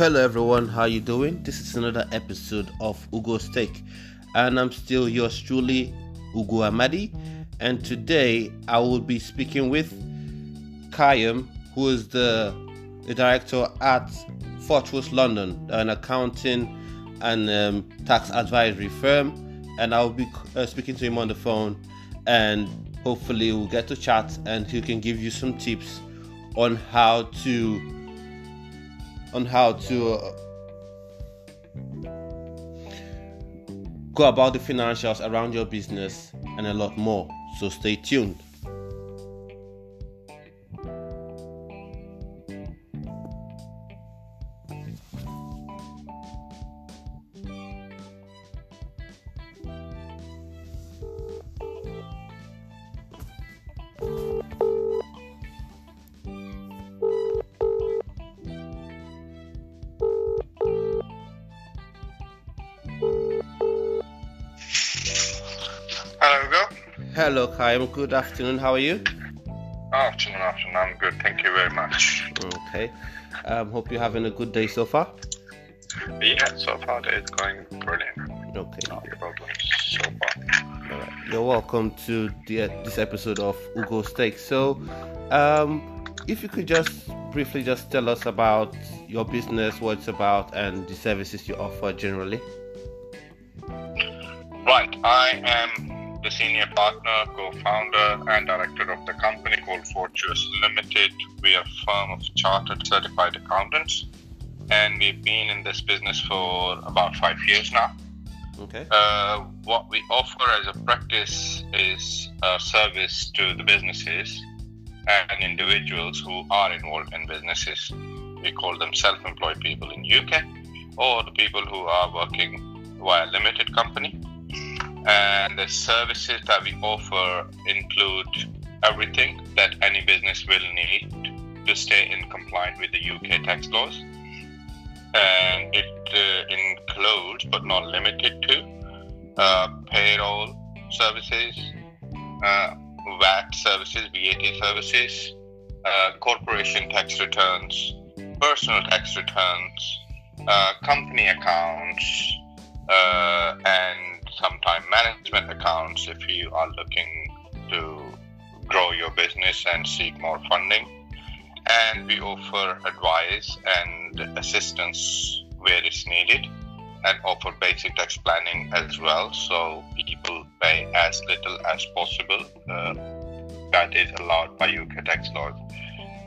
Hello everyone, how you doing? This is another episode of Ugo's Take, and I'm still yours truly, Ugo Amadi. And today I will be speaking with Kayam, who is the, the director at Fortuous London, an accounting and um, tax advisory firm. And I'll be uh, speaking to him on the phone, and hopefully we'll get to chat, and he can give you some tips on how to on how to uh, go about the financials around your business and a lot more. So stay tuned. Hello, Kayam. Good afternoon. How are you? Afternoon, afternoon. I'm good. Thank you very much. Okay. Um, hope you're having a good day so far. Yeah, so far it's going brilliant. Okay. No problems so far. Right. You're welcome to the, this episode of Ugo's Take. So, um, if you could just briefly just tell us about your business, what it's about, and the services you offer generally. Right, I am senior partner, co-founder, and director of the company called Fortuous Limited. We are a firm of chartered certified accountants, and we've been in this business for about five years now. Okay. Uh, what we offer as a practice is a service to the businesses and individuals who are involved in businesses. We call them self-employed people in UK, or the people who are working via limited company. And the services that we offer include everything that any business will need to stay in compliance with the UK tax laws. And it uh, includes, but not limited to, uh, payroll services, uh, VAT services, VAT services, uh, corporation tax returns, personal tax returns, uh, company accounts, uh, and sometimes management accounts if you are looking to grow your business and seek more funding. And we offer advice and assistance where it's needed and offer basic tax planning as well so people pay as little as possible. Uh, that is allowed by UK tax laws.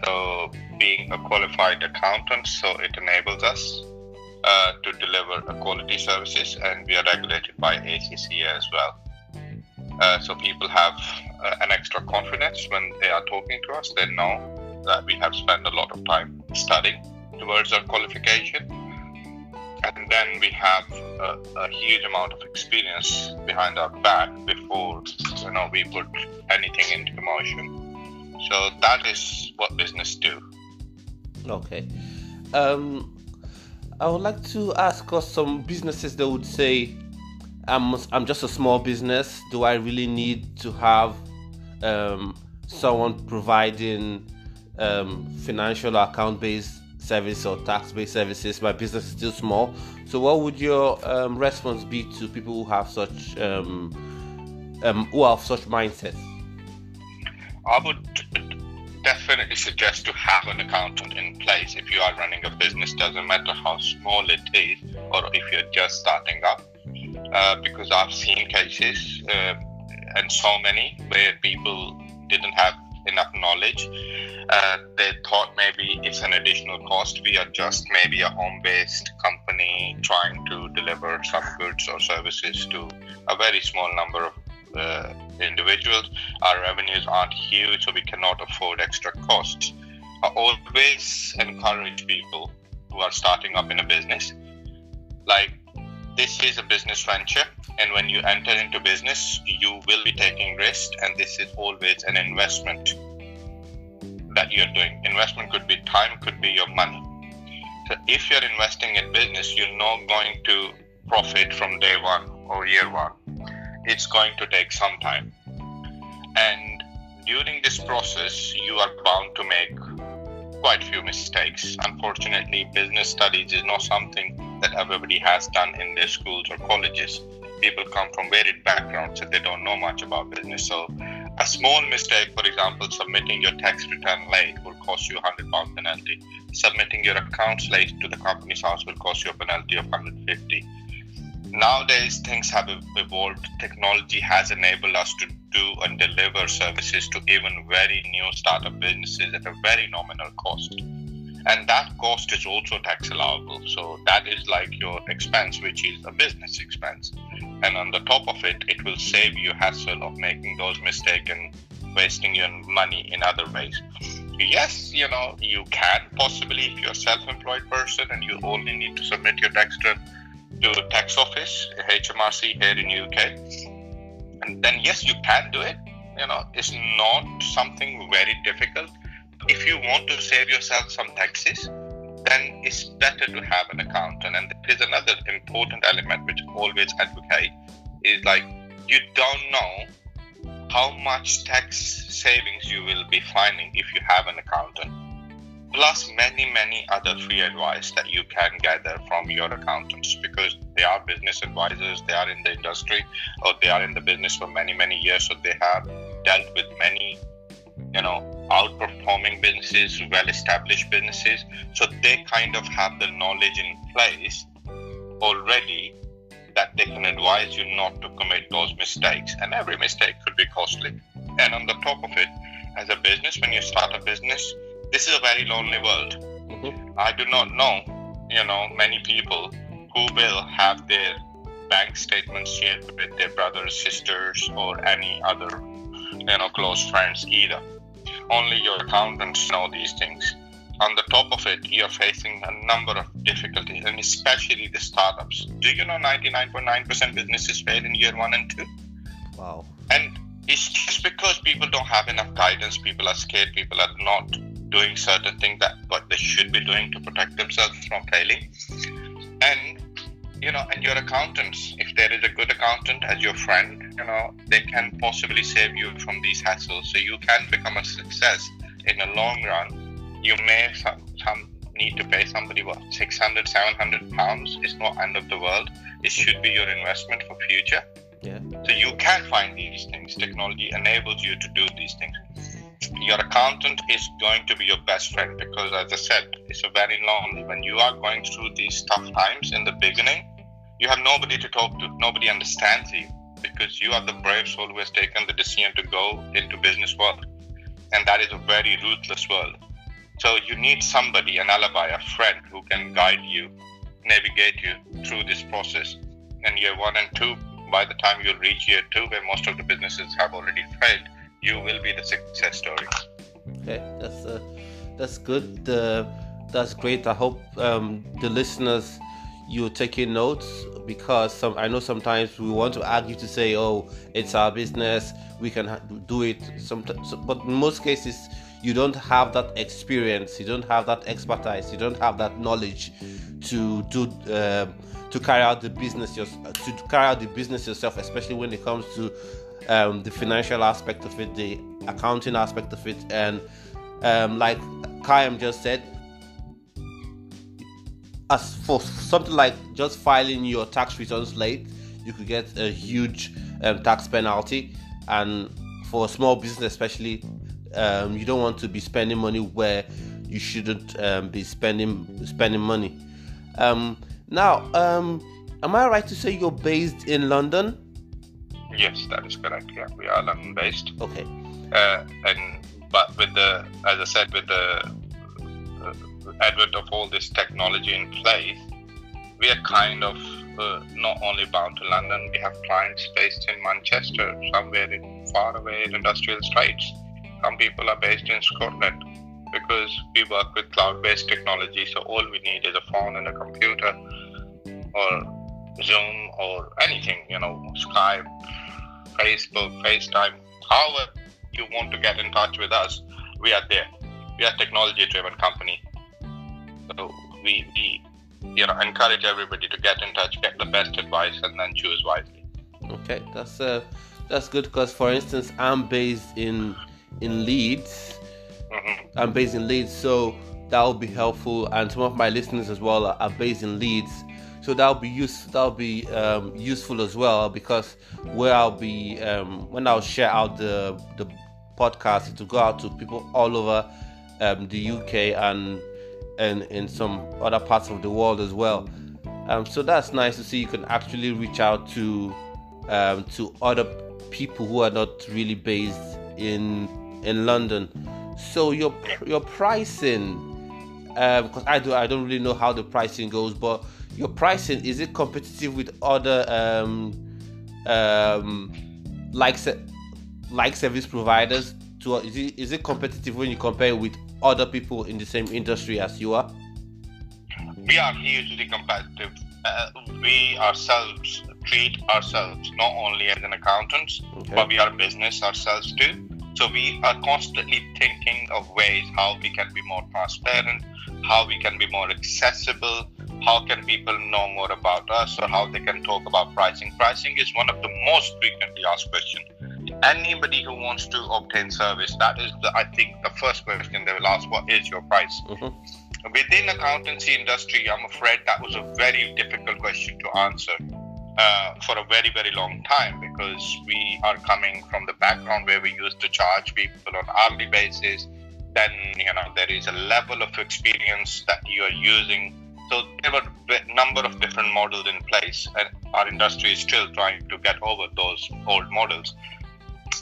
So, being a qualified accountant, so it enables us uh, to deliver quality services, and we are regulated by ACCA as well. Uh, so people have uh, an extra confidence when they are talking to us. They know that we have spent a lot of time studying towards our qualification, and then we have a, a huge amount of experience behind our back before you know we put anything into motion. So that is what business do. Okay. Um, I would like to ask us some businesses that would say, I'm, I'm just a small business. Do I really need to have um, someone providing um, financial account based service or tax based services? My business is still small. So, what would your um, response be to people who have such um, um, who have such mindsets? I would definitely suggest to have an accountant in place. If you are running a business doesn't matter how small it is or if you're just starting up. Uh, because i've seen cases uh, and so many where people didn't have enough knowledge. Uh, they thought maybe it's an additional cost. We are just maybe a home-based company trying to deliver some goods or services to a very small number of uh, individuals. Our revenues aren't huge, so we cannot afford extra costs. I always encourage people who are starting up in a business, like this is a business venture, and when you enter into business, you will be taking risk, and this is always an investment that you're doing. Investment could be time, could be your money. So if you're investing in business, you're not going to profit from day one or year one it's going to take some time. And during this process, you are bound to make quite few mistakes. Unfortunately, business studies is not something that everybody has done in their schools or colleges. People come from varied backgrounds and they don't know much about business. So, a small mistake, for example, submitting your tax return late will cost you a hundred pound penalty. Submitting your accounts late to the company's house will cost you a penalty of 150 nowadays things have evolved. Technology has enabled us to do and deliver services to even very new startup businesses at a very nominal cost. And that cost is also tax allowable. So that is like your expense which is a business expense. And on the top of it it will save you hassle of making those mistakes and wasting your money in other ways. Yes you know you can possibly if you're a self-employed person and you only need to submit your tax return to tax office, HMRC here in UK, and then yes, you can do it. You know, it's not something very difficult. If you want to save yourself some taxes, then it's better to have an accountant. And there is another important element which I always advocate is like you don't know how much tax savings you will be finding if you have an accountant plus many many other free advice that you can gather from your accountants because they are business advisors they are in the industry or they are in the business for many many years so they have dealt with many you know outperforming businesses well established businesses so they kind of have the knowledge in place already that they can advise you not to commit those mistakes and every mistake could be costly. And on the top of it as a business when you start a business this is a very lonely world. Mm-hmm. I do not know, you know, many people who will have their bank statements shared with their brothers, sisters, or any other, you know, close friends either. Only your accountants know these things. On the top of it, you're facing a number of difficulties, and especially the startups. Do you know 99.9% businesses fail in year one and two? Wow. And it's just because people don't have enough guidance, people are scared, people are not doing certain things that what they should be doing to protect themselves from failing. And you know, and your accountants, if there is a good accountant as your friend, you know, they can possibly save you from these hassles. So you can become a success in the long run. You may some, some need to pay somebody what 600 700 pounds it's not end of the world it should be your investment for future yeah so you can find these things technology enables you to do these things your accountant is going to be your best friend because, as I said, it's a very lonely. When you are going through these tough times in the beginning, you have nobody to talk to. Nobody understands you because you are the brave soul who has taken the decision to go into business world, and that is a very ruthless world. So you need somebody, an alibi, a friend who can guide you, navigate you through this process. And year one and two, by the time you reach year two, where most of the businesses have already failed, you will be the success story. Okay, that's uh, that's good. Uh, that's great. I hope um, the listeners you're taking notes because some I know sometimes we want to argue to say, oh, it's our business, we can ha- do it. Sometimes, but in most cases, you don't have that experience, you don't have that expertise, you don't have that knowledge to do um, to carry out the business to carry out the business yourself, especially when it comes to um, the financial aspect of it, the accounting aspect of it, and um, like Kayam just said, as for something like just filing your tax returns late, you could get a huge um, tax penalty, and for a small business especially, um, you don't want to be spending money where you shouldn't um, be spending spending money. Um, now, um, am I right to say you're based in London? Yes, that is correct. Yeah, we are London based. Okay. Uh, and but with the, as I said, with the uh, advent of all this technology in place, we are kind of uh, not only bound to London. We have clients based in Manchester, somewhere in far away in industrial sites. Some people are based in Scotland because we work with cloud-based technology. So all we need is a phone and a computer, or Zoom, or anything. You know, Skype Facebook, FaceTime, however you want to get in touch with us, we are there. We are a technology driven company. So we, we you know encourage everybody to get in touch, get the best advice and then choose wisely. Okay, that's uh that's good because for instance I'm based in in Leeds. Mm-hmm. I'm based in Leeds, so that will be helpful. And some of my listeners as well are, are based in Leeds, so that'll be use that'll be um, useful as well because where I'll be um, when I'll share out the the podcast to go out to people all over um, the UK and and in some other parts of the world as well. Um, so that's nice to see. You can actually reach out to um, to other people who are not really based in in London. So your your pricing, because um, I do I don't really know how the pricing goes, but your pricing is it competitive with other um, um, like like service providers? To is it is it competitive when you compare with other people in the same industry as you are? We are hugely competitive. Uh, we ourselves treat ourselves not only as an accountant, okay. but we are business ourselves too. So we are constantly thinking of ways how we can be more transparent, how we can be more accessible, how can people know more about us, or how they can talk about pricing. Pricing is one of the most frequently asked questions. Anybody who wants to obtain service, that is, the, I think, the first question they will ask: What is your price? Mm-hmm. Within accountancy industry, I'm afraid that was a very difficult question to answer uh, for a very very long time because we are coming from the background where we used to charge people on hourly basis. Then you know there is a level of experience that you are using. So there were a number of different models in place and our industry is still trying to get over those old models.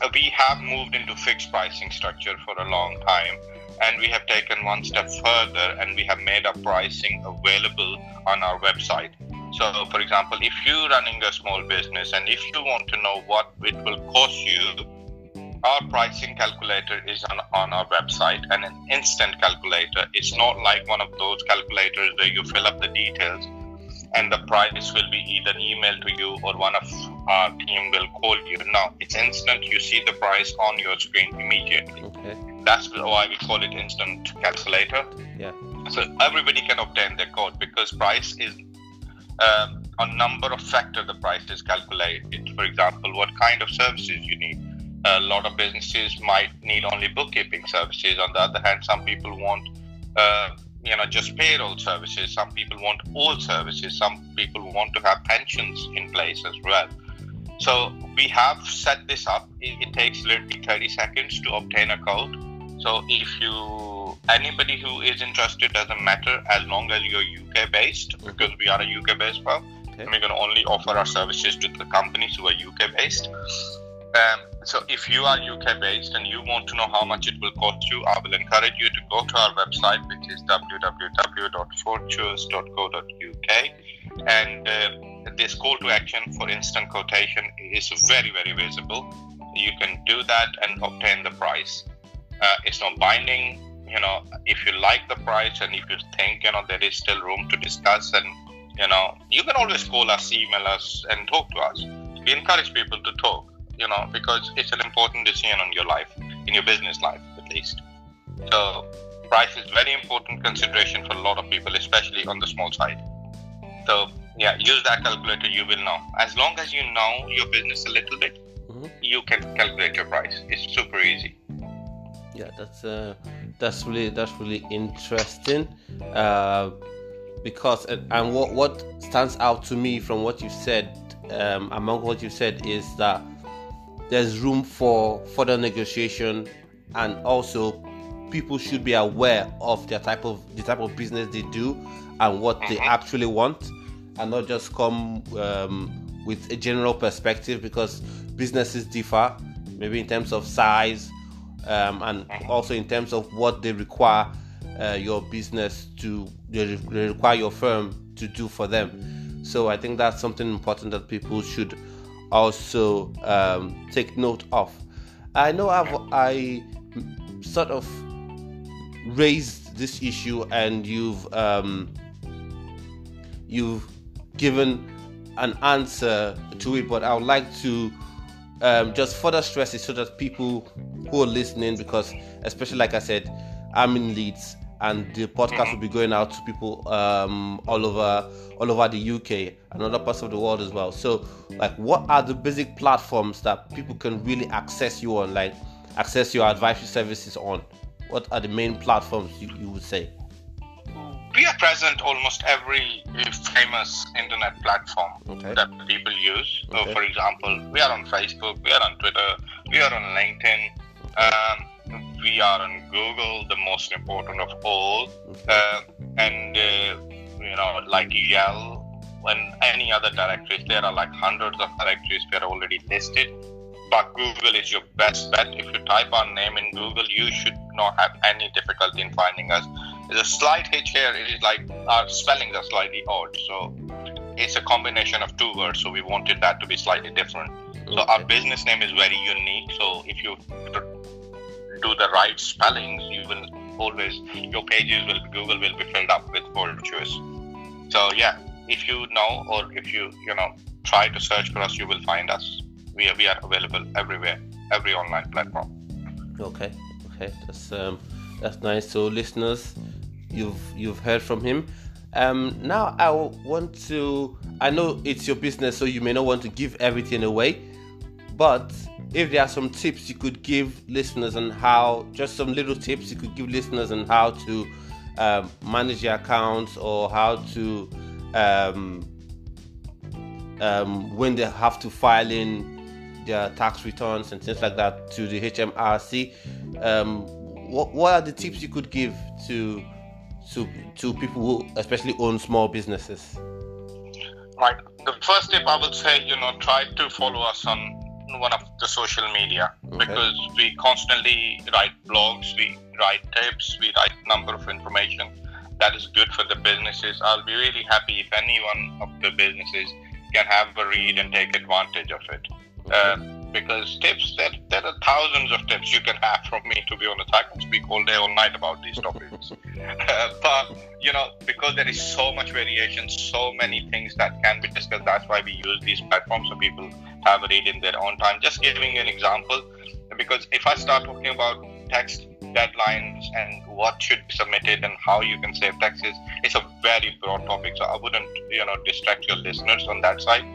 Uh, we have moved into fixed pricing structure for a long time and we have taken one step further and we have made our pricing available on our website so, for example, if you're running a small business and if you want to know what it will cost you, our pricing calculator is on, on our website and an instant calculator. It's not like one of those calculators where you fill up the details and the price will be either emailed to you or one of our team will call you. No, it's instant. You see the price on your screen immediately. Okay. That's why we call it instant calculator. Yeah. So everybody can obtain their code because price is um, a number of factors the price is calculated. For example, what kind of services you need. A lot of businesses might need only bookkeeping services. On the other hand, some people want, uh, you know, just payroll services. Some people want all services. Some people want to have pensions in place as well. So we have set this up. It, it takes literally 30 seconds to obtain a code. So if you anybody who is interested doesn't matter as long as you're UK based because we are a UK based firm. Okay. we're going to only offer our services to the companies who are UK based. Um, so if you are UK based and you want to know how much it will cost you, I will encourage you to go to our website, which is www.fortuous.co.uk. And uh, this call to action for instant quotation is very, very visible. You can do that and obtain the price. Uh, it's not binding you know if you like the price and if you think you know there is still room to discuss and you know you can always call us email us and talk to us. We encourage people to talk you know because it's an important decision on your life in your business life at least. So price is very important consideration for a lot of people especially on the small side. So yeah use that calculator you will know. As long as you know your business a little bit mm-hmm. you can calculate your price. It's super easy. Yeah that's uh that's really that's really interesting uh, because and what what stands out to me from what you said um, among what you said is that there's room for further negotiation and also people should be aware of the type of the type of business they do and what they mm-hmm. actually want and not just come um, with a general perspective because businesses differ maybe in terms of size um, and also in terms of what they require uh, your business to they require your firm to do for them. So I think that's something important that people should also um, take note of. I know I've I sort of raised this issue and you've um, you've given an answer to it, but I would like to um, just further stress it so that people who are listening, because especially like I said, I'm in Leeds and the podcast will be going out to people um, all over all over the UK and other parts of the world as well. So, like, what are the basic platforms that people can really access you on, like access your advisory services on? What are the main platforms you, you would say? Present almost every famous internet platform Okay. that people use. So, Okay. for example, we are on Facebook, we are on Twitter, we are on LinkedIn, um, we are on Google, the most important of all, uh, and uh, you know, like Yell and any other directories. There are like hundreds of directories we are already listed. But Google is your best bet. If you type our name in Google, you should not have any difficulty in finding us. There's a slight hitch here. It is like our spellings are slightly odd. So it's a combination of two words. So we wanted that to be slightly different. So our business name is very unique. So if you do the right spellings, you will always your pages will Google will be filled up with Fortuous. So yeah, if you know or if you you know try to search for us, you will find us. We are, we are available everywhere, every online platform. Okay, okay, that's um, that's nice. So, listeners, you've you've heard from him. Um, now I want to. I know it's your business, so you may not want to give everything away, but if there are some tips you could give listeners on how, just some little tips you could give listeners on how to um, manage your accounts or how to um, um, when they have to file in their tax returns and things like that to the HMRC. Um, what, what are the tips you could give to to to people who especially own small businesses? Right. The first tip I would say, you know, try to follow us on one of the social media Okay. because we constantly write blogs, we write tips, we write number of information that is good for the businesses. I'll be really happy if any one of the businesses can have a read and take advantage of it. Uh, because tips, there, there are thousands of tips you can have from me. To be honest, I can speak all day, all night about these topics. But you know, because there is so much variation, so many things that can be discussed. That's why we use these platforms so people have a read in their own time. Just giving an example, because if I start talking about tax deadlines and what should be submitted and how you can save taxes, it's a very broad topic. So I wouldn't, you know, distract your listeners on that side.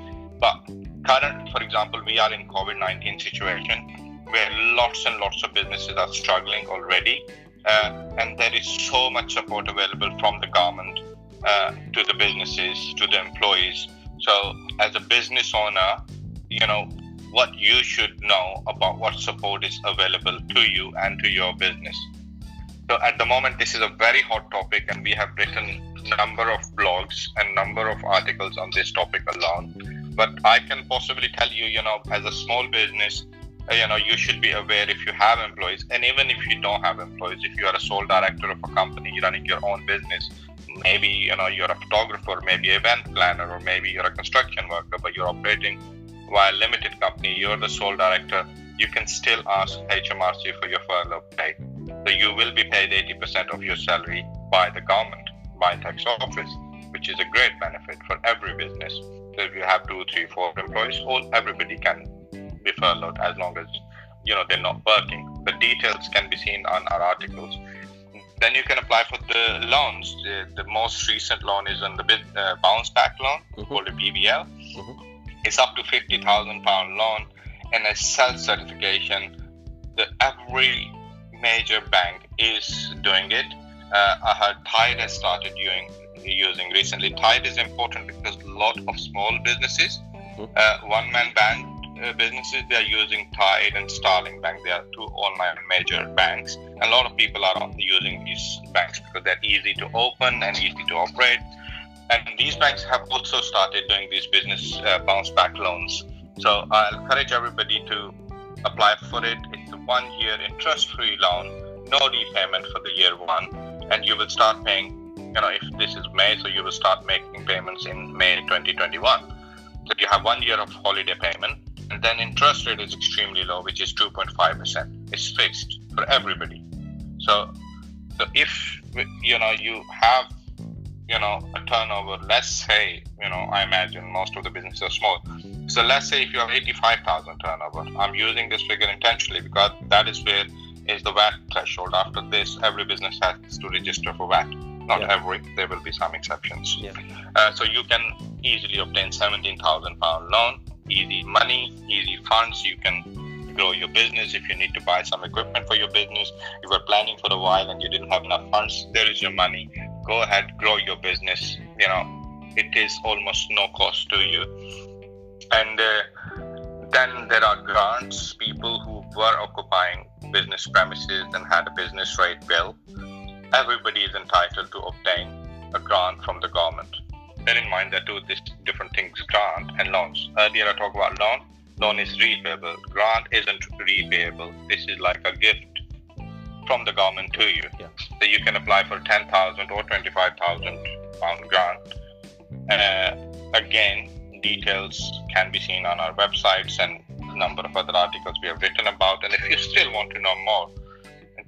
But current, for example, we are in COVID-19 situation where lots and lots of businesses are struggling already, uh, and there is so much support available from the government uh, to the businesses, to the employees. So, as a business owner, you know what you should know about what support is available to you and to your business. So, at the moment, this is a very hot topic, and we have written number of blogs and number of articles on this topic alone. But I can possibly tell you, you know, as a small business, uh, you know, you should be aware if you have employees, and even if you don't have employees, if you are a sole director of a company running your own business, maybe you know you're a photographer, maybe event planner, or maybe you're a construction worker, but you're operating via a limited company, you're the sole director. You can still ask HMRC for your furlough pay. So you will be paid 80% of your salary by the government, by tax office, which is a great benefit for every business. If you have two, three, four employees, all everybody can be furloughed as long as you know they're not working. The details can be seen on our articles. Then you can apply for the loans. The, the most recent loan is on the uh, bounce back loan Mhm. called a BBL. Mhm. It's up to fifty thousand pound loan and a self certification. The every major bank is doing it. Uh, I heard Tide has started doing using recently. Tide is important because a lot of small businesses, Mhm. uh, one man band uh, businesses, they are using Tide and Starling Bank. They are two online major banks. A lot of people are using these banks because they're easy to open and easy to operate. And these banks have also started doing these business uh, bounce back loans. So I'll encourage everybody to apply for it. It's a one year interest free loan, no repayment for the year one, and you will start paying. You know, if this is May, so you will start making payments in May 2021. So you have one year of holiday payment, and then interest rate is extremely low, which is 2.5%. It's fixed for everybody. So, so if you know you have you know a turnover, let's say you know I imagine most of the businesses are small. So let's say if you have 85,000 turnover, I'm using this figure intentionally because that is where is the VAT threshold. After this, every business has to register for VAT. Not Yeah. every, there will be some exceptions. Yeah. Uh, so you can easily obtain 17,000 pound loan, easy money, easy funds. You can grow your business if you need to buy some equipment for your business. You were planning for a while and you didn't have enough funds. There is your money. go ahead, grow your business. You know, it is almost no cost to you. And uh, then there are grants, people who were occupying business premises and had a business rate bill. Everybody is entitled to obtain a grant from the government. Bear in mind that two different things grant and loans. Earlier I talked about loan. Loan is repayable. Grant isn't repayable. This is like a gift from the government to you. Yeah. So you can apply for 10,000 or 25,000 pound grant. Uh, again, details can be seen on our websites and a number of other articles we have written about. And if you still want to know more,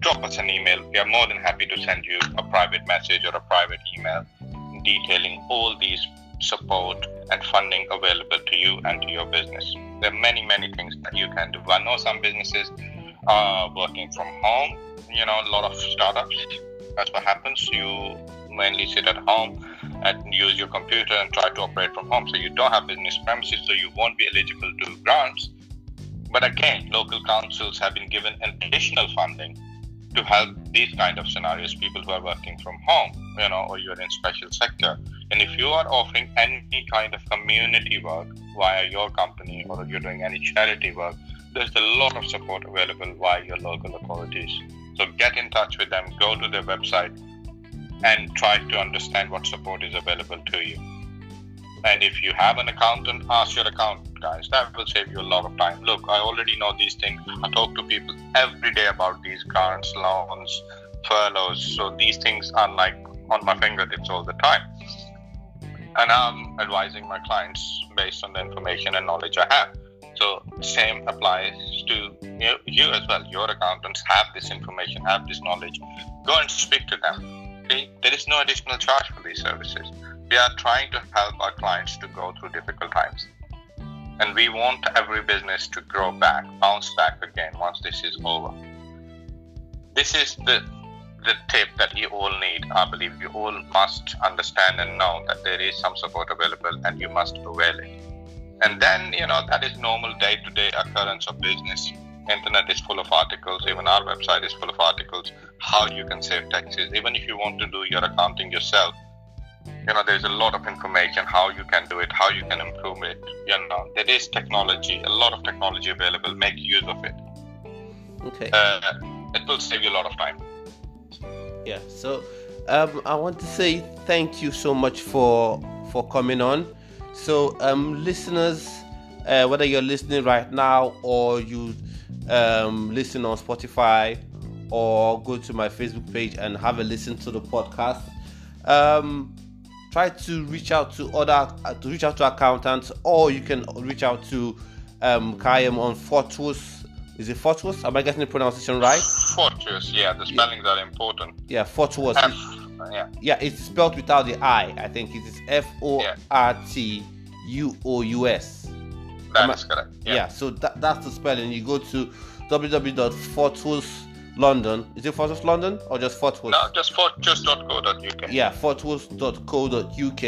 drop us an email. We are more than happy to send you a private message or a private email detailing all these support and funding available to you and to your business. There are many, many things that you can do. I know some businesses are working from home you know a lot of startups that's what happens you mainly sit at home and use your computer and try to operate from home so you don't have business premises so you won't be eligible to grants but again local councils have been given additional funding to help these kind of scenarios people who are working from home you know or you're in special sector and if you are offering any kind of community work via your company or you're doing any charity work there's a lot of support available via your local authorities so get in touch with them, go to their website, and try to understand what support is available to you. And if you have an accountant, ask your accountant, guys. That will save you a lot of time. Look, I already know these things. I talk to people every day about these grants, loans, furloughs. So these things are like on my fingertips all the time. And I'm advising my clients based on the information and knowledge I have. So same applies to you, you as well. Your accountants have this information, have this knowledge. Go and speak to them. Okay? There is no additional charge for these services. We are trying to help our clients to go through difficult times. And we want every business to grow back, bounce back again once this is over. This is the the tip that you all need. I believe you all must understand and know that there is some support available and you must avail it. And then, you know, that is normal day to day occurrence of business. Internet is full of articles, even our website is full of articles, how you can save taxes. Even if you want to do your accounting yourself, you know, there's a lot of information how you can do it, how you can improve it. You know, there is technology, a lot of technology available. Make use of it. Okay. Uh, it will save you a lot of time. Yeah. So, um, I want to say thank you so much for for coming on. So, um, listeners, uh, whether you're listening right now or you um, listen on Spotify or go to my Facebook page and have a listen to the podcast, um, try to reach out to other uh, to reach out to accountants, or you can reach out to um, Kayam on Fortuous. Is it Fortuous? Am I getting the pronunciation right? Fortuous, yeah. The spellings yeah. are important. Yeah, Fortuous. F, yeah. yeah, it's spelled without the I. I think it is F O R T U O U S. That's correct. Yeah. yeah, so that, that's the spelling. You go to www.fortuous.london. Is it Fortuous London or just Fortuous? No, just fortuous.co.uk. Yeah, fortuous.co.uk.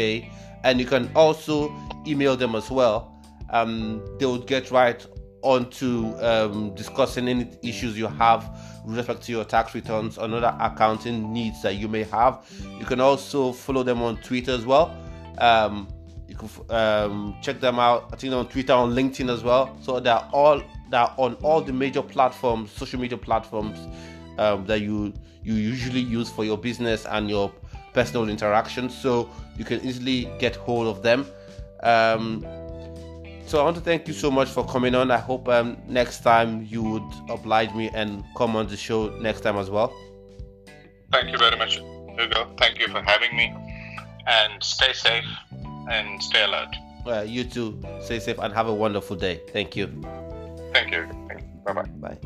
And you can also email them as well. Um, they would get right onto um, discussing any issues you have with respect to your tax returns or other accounting needs that you may have. You can also follow them on Twitter as well. Um, you can um, check them out. I think on Twitter, on LinkedIn as well. So they're all they're on all the major platforms, social media platforms um, that you you usually use for your business and your personal interactions. So you can easily get hold of them. Um, so I want to thank you so much for coming on. I hope um, next time you would oblige me and come on the show next time as well. Thank you very much, Hugo. Thank you for having me, and stay safe and stay alert. Uh, you too. Stay safe and have a wonderful day. Thank you. Thank you. Bye bye. Bye.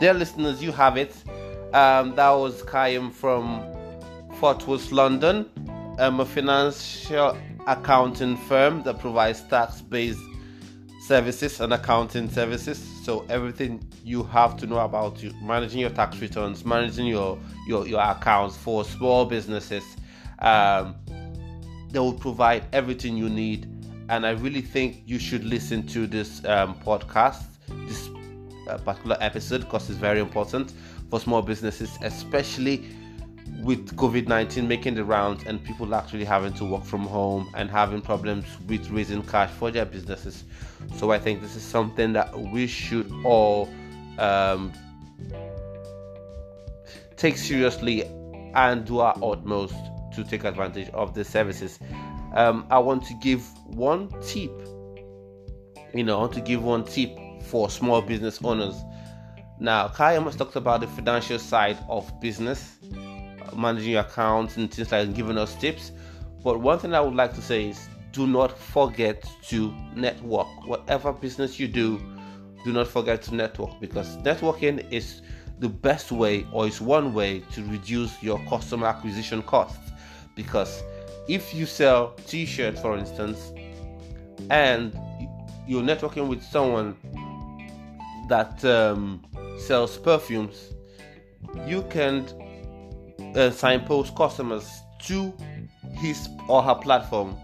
Dear listeners, you have it. Um, that was Kayam from Fortuous, London, um, a financial accounting firm that provides tax based services and accounting services. So everything you have to know about you managing your tax returns, managing your your, your accounts for small businesses um, they will provide everything you need. And I really think you should listen to this um, podcast, this uh, particular episode, because it's very important for small businesses, especially with COVID 19 making the rounds and people actually having to work from home and having problems with raising cash for their businesses. So I think this is something that we should all um, take seriously and do our utmost to take advantage of the services. Um, I want to give one tip. You know, to give one tip for small business owners. Now, Kai almost talked about the financial side of business, managing your accounts and things like giving us tips. But one thing I would like to say is do not forget to network. Whatever business you do, do not forget to network because networking is the best way or is one way to reduce your customer acquisition costs because if you sell t-shirts for instance and you're networking with someone that um, sells perfumes you can uh, signpost customers to his or her platform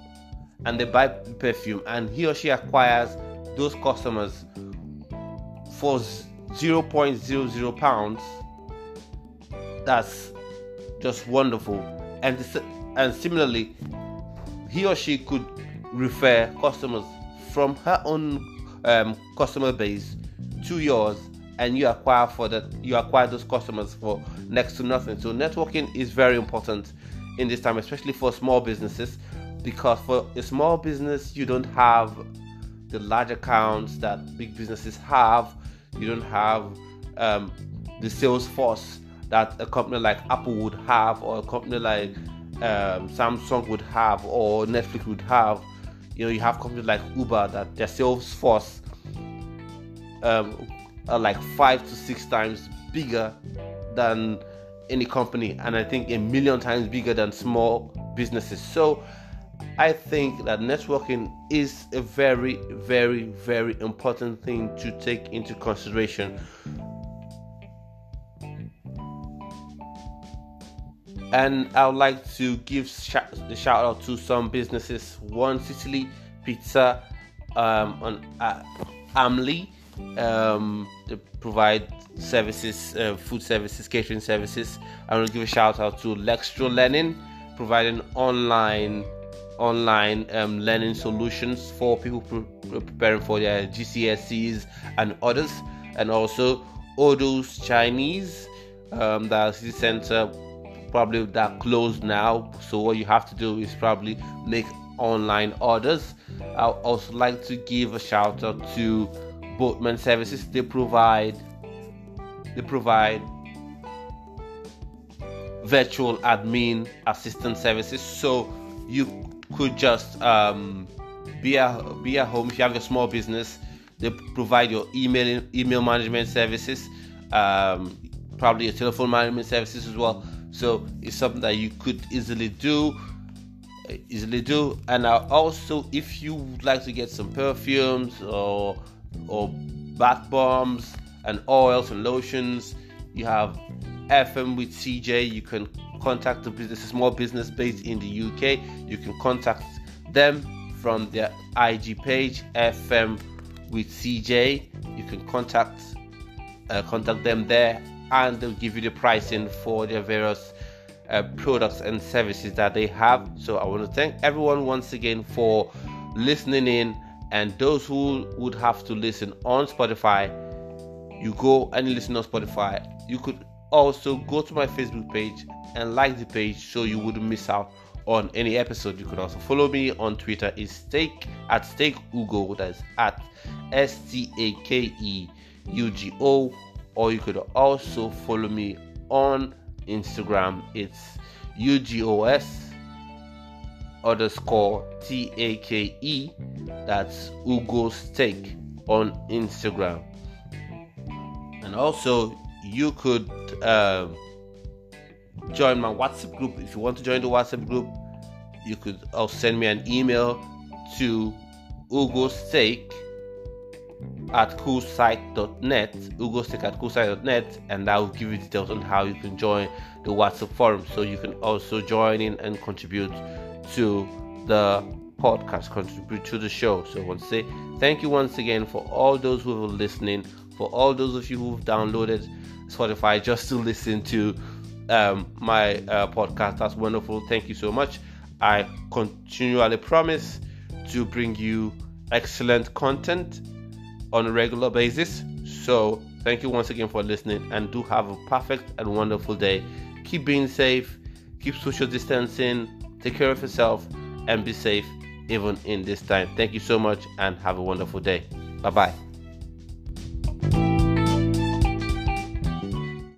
and they buy perfume and he or she acquires those customers for 0.00 pounds. That's just wonderful. And and similarly he or she could refer customers from her own um, customer base to yours and you acquire for that you acquire those customers for next to nothing. So networking is very important in this time especially for small businesses because for a small business you don't have the large accounts that big businesses have. You don't have um, the sales force that a company like Apple would have, or a company like um, Samsung would have, or Netflix would have. You know, you have companies like Uber that their sales force um, are like five to six times bigger than any company, and I think a million times bigger than small businesses. So I think that networking is a very, very, very important thing to take into consideration. And I would like to give the shout out to some businesses. One Sicily Pizza um, on uh, Armley. Um, they provide services, uh, food services, catering services. I want to give a shout out to Lextro Learning, providing online online um, learning solutions for people pre- preparing for their GCSEs and others, and also Odo's Chinese, um, the city center probably that closed now. So what you have to do is probably make online orders. I also like to give a shout out to Boatman Services. They provide they provide virtual admin assistant services. So you could just um, be a be at home if you have a small business. They provide your email email management services, um, probably your telephone management services as well. So it's something that you could easily do, easily do. And I also, if you would like to get some perfumes or or bath bombs and oils and lotions, you have FM with CJ. You can contact the business, small business based in the UK. You can contact them from their IG page, FM with CJ. You can contact uh, contact them there, and they'll give you the pricing for their various uh, products and services that they have. So I want to thank everyone once again for listening in, and those who would have to listen on Spotify, you go and listen on Spotify. You could also go to my Facebook page and like the page so you wouldn't miss out on any episode. You could also follow me on Twitter is stake at stake ugo that's at S T A K E U G O or you could also follow me on Instagram. It's UGOS underscore T A K E. That's Ugo's Take on Instagram. And also, you could. Uh, join my WhatsApp group. If you want to join the WhatsApp group, you could also send me an email to ugosteak at coolsite.net, ugosteak at coolsite.net, and I will give you details on how you can join the WhatsApp forum so you can also join in and contribute to the podcast, contribute to the show. So I want to say thank you once again for all those who are listening, for all those of you who've downloaded Spotify just to listen to um, my uh, podcast. That's wonderful. Thank you so much. I continually promise to bring you excellent content on a regular basis. So, thank you once again for listening and do have a perfect and wonderful day. Keep being safe, keep social distancing, take care of yourself, and be safe even in this time. Thank you so much and have a wonderful day. Bye bye.